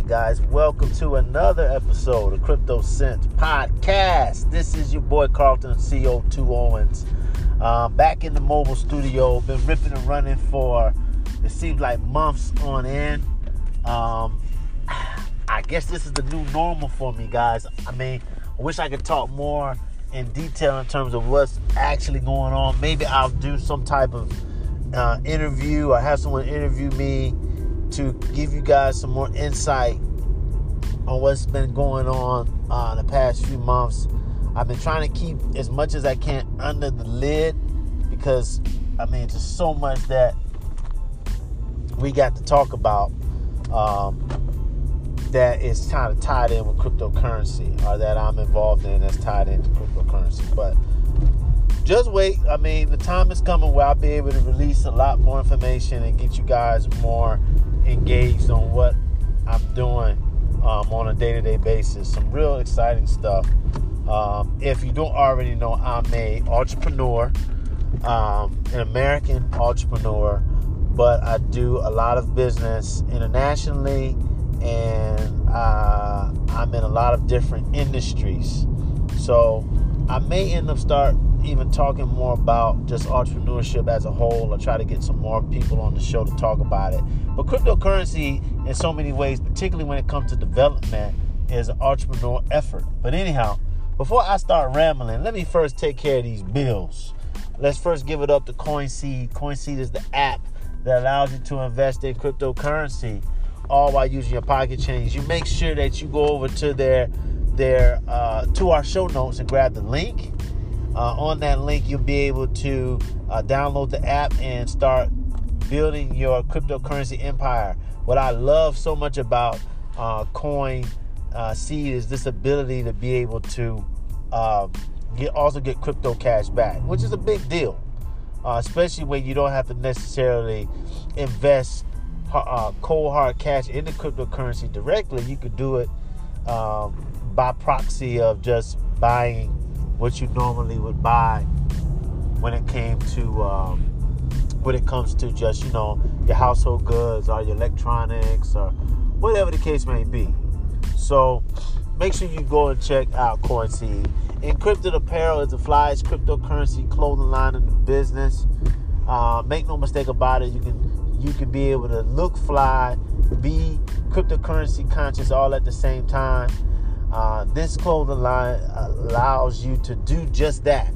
right, guys, welcome to another episode of Crypto Sense Podcast. This is your boy Carlton CO2 Owens. Uh, back in the mobile studio, been ripping and running for it seems like months on end. Um, I guess this is the new normal for me, guys. I mean, I wish I could talk more in detail in terms of what's actually going on. Maybe I'll do some type of uh, interview or have someone interview me to give you guys some more insight on what's been going on uh, the past few months. I've been trying to keep as much as I can under the lid because I mean, just so much that we got to talk about um, that is kind of tied in with cryptocurrency or that I'm involved in that's tied into cryptocurrency. But just wait. I mean, the time is coming where I'll be able to release a lot more information and get you guys more engaged on what I'm doing um, on a day to day basis. Some real exciting stuff. Um, if you don't already know, I'm a entrepreneur, um, an American entrepreneur, but I do a lot of business internationally, and uh, I'm in a lot of different industries. So I may end up start even talking more about just entrepreneurship as a whole or try to get some more people on the show to talk about it. But cryptocurrency, in so many ways, particularly when it comes to development, is an entrepreneurial effort. But anyhow, before I start rambling, let me first take care of these bills. Let's first give it up to CoinSeed. CoinSeed is the app that allows you to invest in cryptocurrency all while using your pocket change. You make sure that you go over to their their uh, to our show notes and grab the link uh, on that link, you'll be able to uh, download the app and start building your cryptocurrency empire. What I love so much about uh, Coin uh, Seed is this ability to be able to um, get also get crypto cash back, which is a big deal, uh, especially when you don't have to necessarily invest uh, cold hard cash into cryptocurrency directly. You could do it um, by proxy of just buying what you normally would buy when it came to um, when it comes to just you know your household goods or your electronics or whatever the case may be. So make sure you go and check out CoinSeed. Encrypted Apparel is the flyest cryptocurrency clothing line in the business. Uh, make no mistake about it. You can you can be able to look fly, be cryptocurrency conscious all at the same time. Uh, this clothing line allows you to do just that.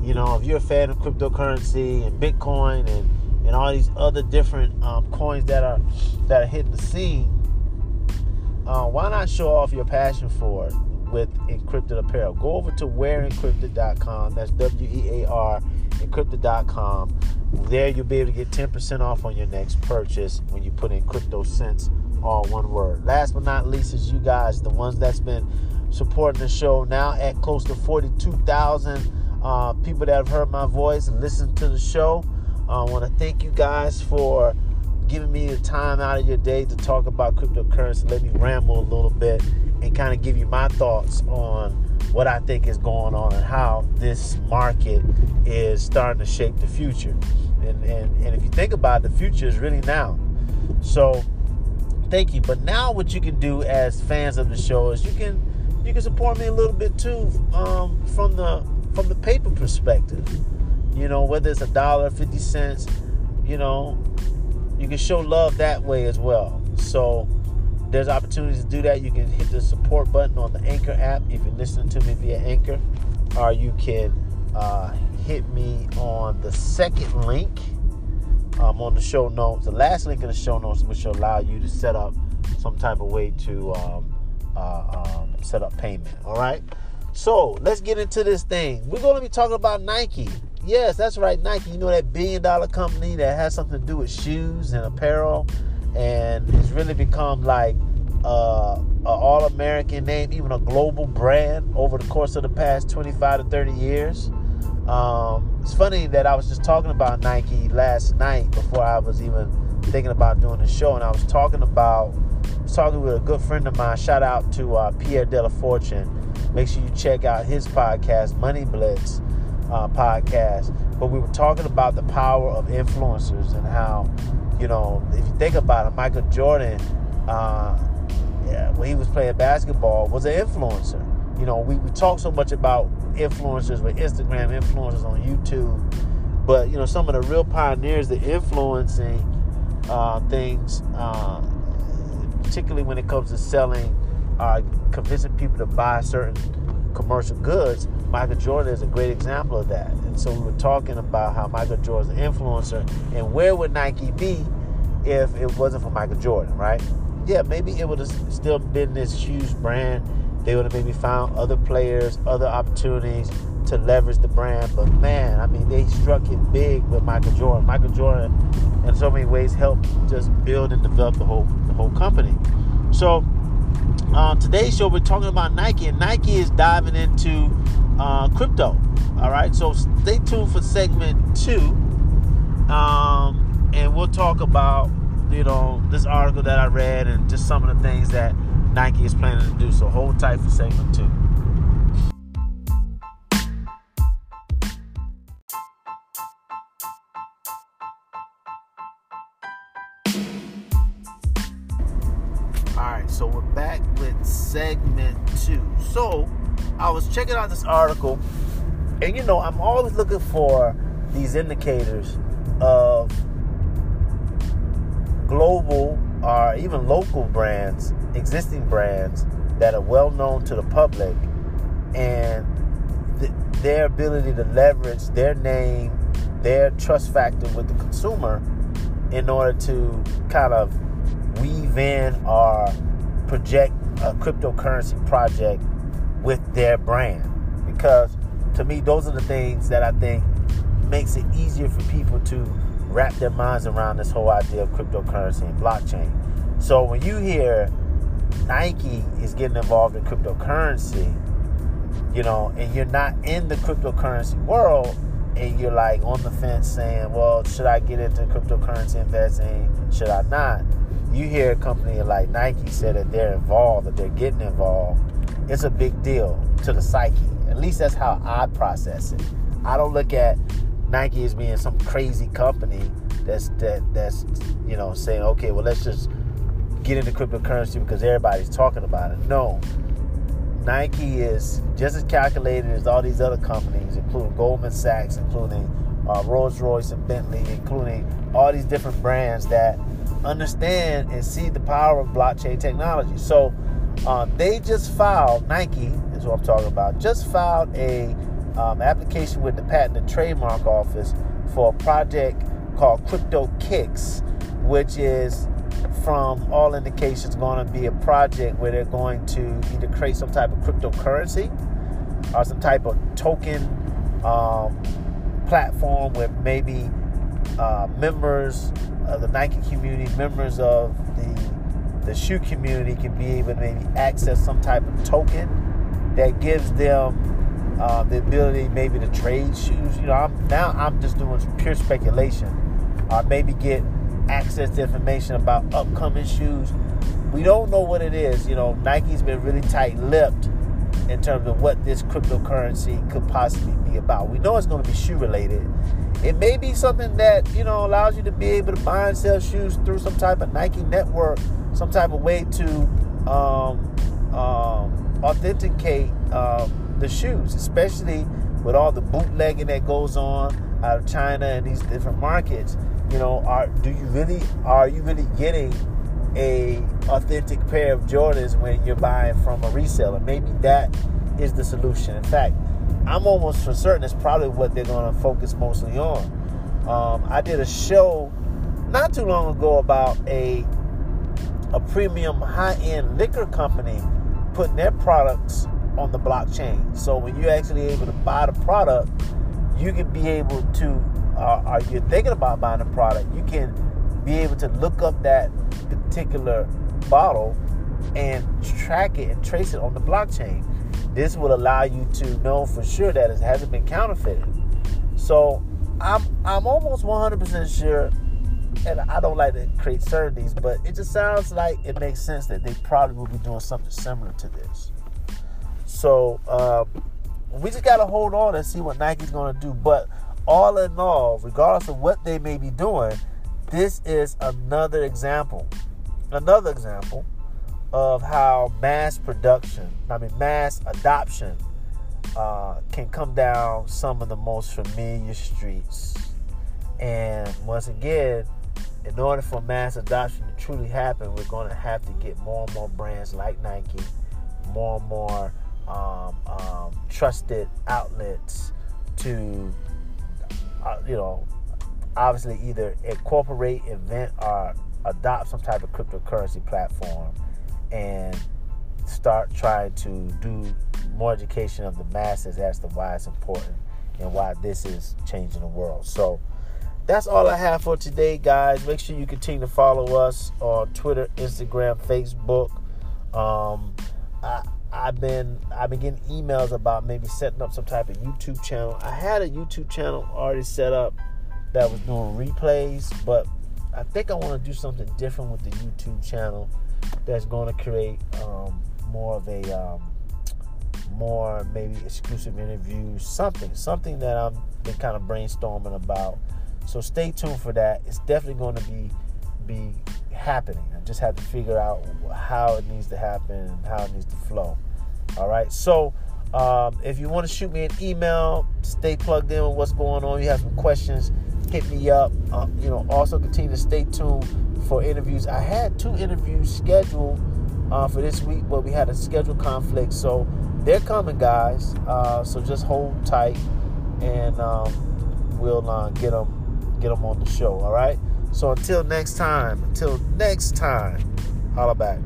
You know, if you're a fan of cryptocurrency and Bitcoin and, and all these other different um, coins that are that are hitting the scene, uh, why not show off your passion for it with encrypted apparel? Go over to wearencrypted.com. That's W E A R encrypted.com. There you'll be able to get 10% off on your next purchase when you put in crypto sense all one word. Last but not least is you guys, the ones that's been supporting the show now at close to 42,000 uh, people that have heard my voice and listened to the show. Uh, I want to thank you guys for giving me the time out of your day to talk about cryptocurrency. Let me ramble a little bit and kind of give you my thoughts on what I think is going on and how this market is starting to shape the future. And, and, and if you think about it, the future is really now. So thank you. But now what you can do as fans of the show is you can you can support me a little bit too um, from the from the paper perspective. You know, whether it's a dollar, fifty cents, you know, you can show love that way as well. So there's opportunities to do that. You can hit the support button on the Anchor app if you're listening to me via Anchor, or you can uh, hit me on the second link um, on the show notes. The last link in the show notes, which will allow you to set up some type of way to um, uh, um, set up payment. All right. So let's get into this thing. We're going to be talking about Nike. Yes, that's right, Nike. You know that billion dollar company that has something to do with shoes and apparel, and it's really become like uh, an all American name, even a global brand over the course of the past 25 to 30 years. Um, it's funny that I was just talking about Nike last night before I was even thinking about doing the show, and I was talking about I was talking with a good friend of mine. Shout out to uh, Pierre Della Fortune. Make sure you check out his podcast, Money Blitz uh, podcast. But we were talking about the power of influencers and how, you know, if you think about it, Michael Jordan, uh, yeah, when he was playing basketball was an influencer. You know, we, we talk so much about influencers with Instagram influencers on YouTube, but you know, some of the real pioneers, the influencing uh, things, uh, particularly when it comes to selling, uh, convincing people to buy certain commercial goods. Michael Jordan is a great example of that. And so we were talking about how Michael Jordan's an influencer, and where would Nike be if it wasn't for Michael Jordan, right? Yeah, maybe it would have still been this huge brand. They would have maybe found other players, other opportunities to leverage the brand. But man, I mean, they struck it big with Michael Jordan. Michael Jordan, in so many ways, helped just build and develop the whole the whole company. So uh, today's show we're talking about Nike, and Nike is diving into uh, crypto. All right, so stay tuned for segment two, um, and we'll talk about you know this article that I read and just some of the things that Nike is planning to do. So hold tight for segment two. Alright, so we're back with segment two. So I was checking out this article, and you know, I'm always looking for these indicators of global or even local brands, existing brands that are well known to the public, and th- their ability to leverage their name, their trust factor with the consumer in order to kind of weave in or project a cryptocurrency project with their brand. Because to me those are the things that I think makes it easier for people to wrap their minds around this whole idea of cryptocurrency and blockchain. So when you hear Nike is getting involved in cryptocurrency, you know, and you're not in the cryptocurrency world and you're like on the fence saying, well, should I get into cryptocurrency investing? Should I not? you hear a company like Nike say that they're involved, that they're getting involved, it's a big deal to the psyche. At least that's how I process it. I don't look at Nike is being some crazy company that's that that's you know saying, okay, well let's just get into cryptocurrency because everybody's talking about it. No. Nike is just as calculated as all these other companies, including Goldman Sachs, including uh, Rolls Royce and Bentley, including all these different brands that understand and see the power of blockchain technology. So uh, they just filed, Nike is what I'm talking about, just filed a um, application with the Patent and Trademark Office for a project called Crypto Kicks, which is from all indications going to be a project where they're going to either create some type of cryptocurrency or some type of token um, platform where maybe uh, members of the Nike community, members of the the shoe community can be able to maybe access some type of token that gives them uh, the ability maybe to trade shoes. You know, I'm, now I'm just doing pure speculation. Or maybe get access to information about upcoming shoes. We don't know what it is. You know, Nike's been really tight-lipped in terms of what this cryptocurrency could possibly be about. We know it's going to be shoe related. It may be something that, you know, allows you to be able to buy and sell shoes through some type of Nike network, some type of way to um, um, authenticate um, the shoes, especially with all the bootlegging that goes on out of China and these different markets. You know, are do you really are you really getting a authentic pair of Jordans when you're buying from a reseller? Maybe that is the solution. In fact, I'm almost for certain it's probably what they're going to focus mostly on. Um, I did a show not too long ago about a a premium high-end liquor company putting their products on the blockchain. So when you're actually able to buy the product, you can be able to, uh, or you're thinking about buying a product, you can be able to look up that particular bottle and track it and trace it on the blockchain. This will allow you to know for sure that it hasn't been counterfeited. So I'm I'm almost 100% sure, and I don't like to create certainties, but it just sounds like it makes sense that they probably will be doing something similar to this. So um, we just got to hold on and see what Nike's going to do. But all in all, regardless of what they may be doing, this is another example, another example of how mass production, I mean, mass adoption uh, can come down some of the most familiar streets. And once again, in order for mass adoption to truly happen, we're going to have to get more and more brands like Nike, more and more um, um, trusted outlets to, uh, you know, obviously either incorporate, invent, or adopt some type of cryptocurrency platform and start trying to do more education of the masses as to why it's important and why this is changing the world. So that's all I have for today, guys. Make sure you continue to follow us on Twitter, Instagram, Facebook. Um, I, I've been I've been getting emails about maybe setting up some type of YouTube channel. I had a YouTube channel already set up that was doing replays, but I think I want to do something different with the YouTube channel that's going to create um, more of a um, more maybe exclusive interviews, something, something that I'm been kind of brainstorming about. So stay tuned for that. It's definitely going to be be happening. I just have to figure out how it needs to happen and how it needs to flow. All right. So um, if you want to shoot me an email, stay plugged in with what's going on. You have some questions, hit me up. Uh, you know, also continue to stay tuned for interviews. I had two interviews scheduled uh, for this week, but we had a schedule conflict. So they're coming, guys. Uh, so just hold tight, and um, we'll uh, get them get them on the show. All right. So until next time, until next time, holla back.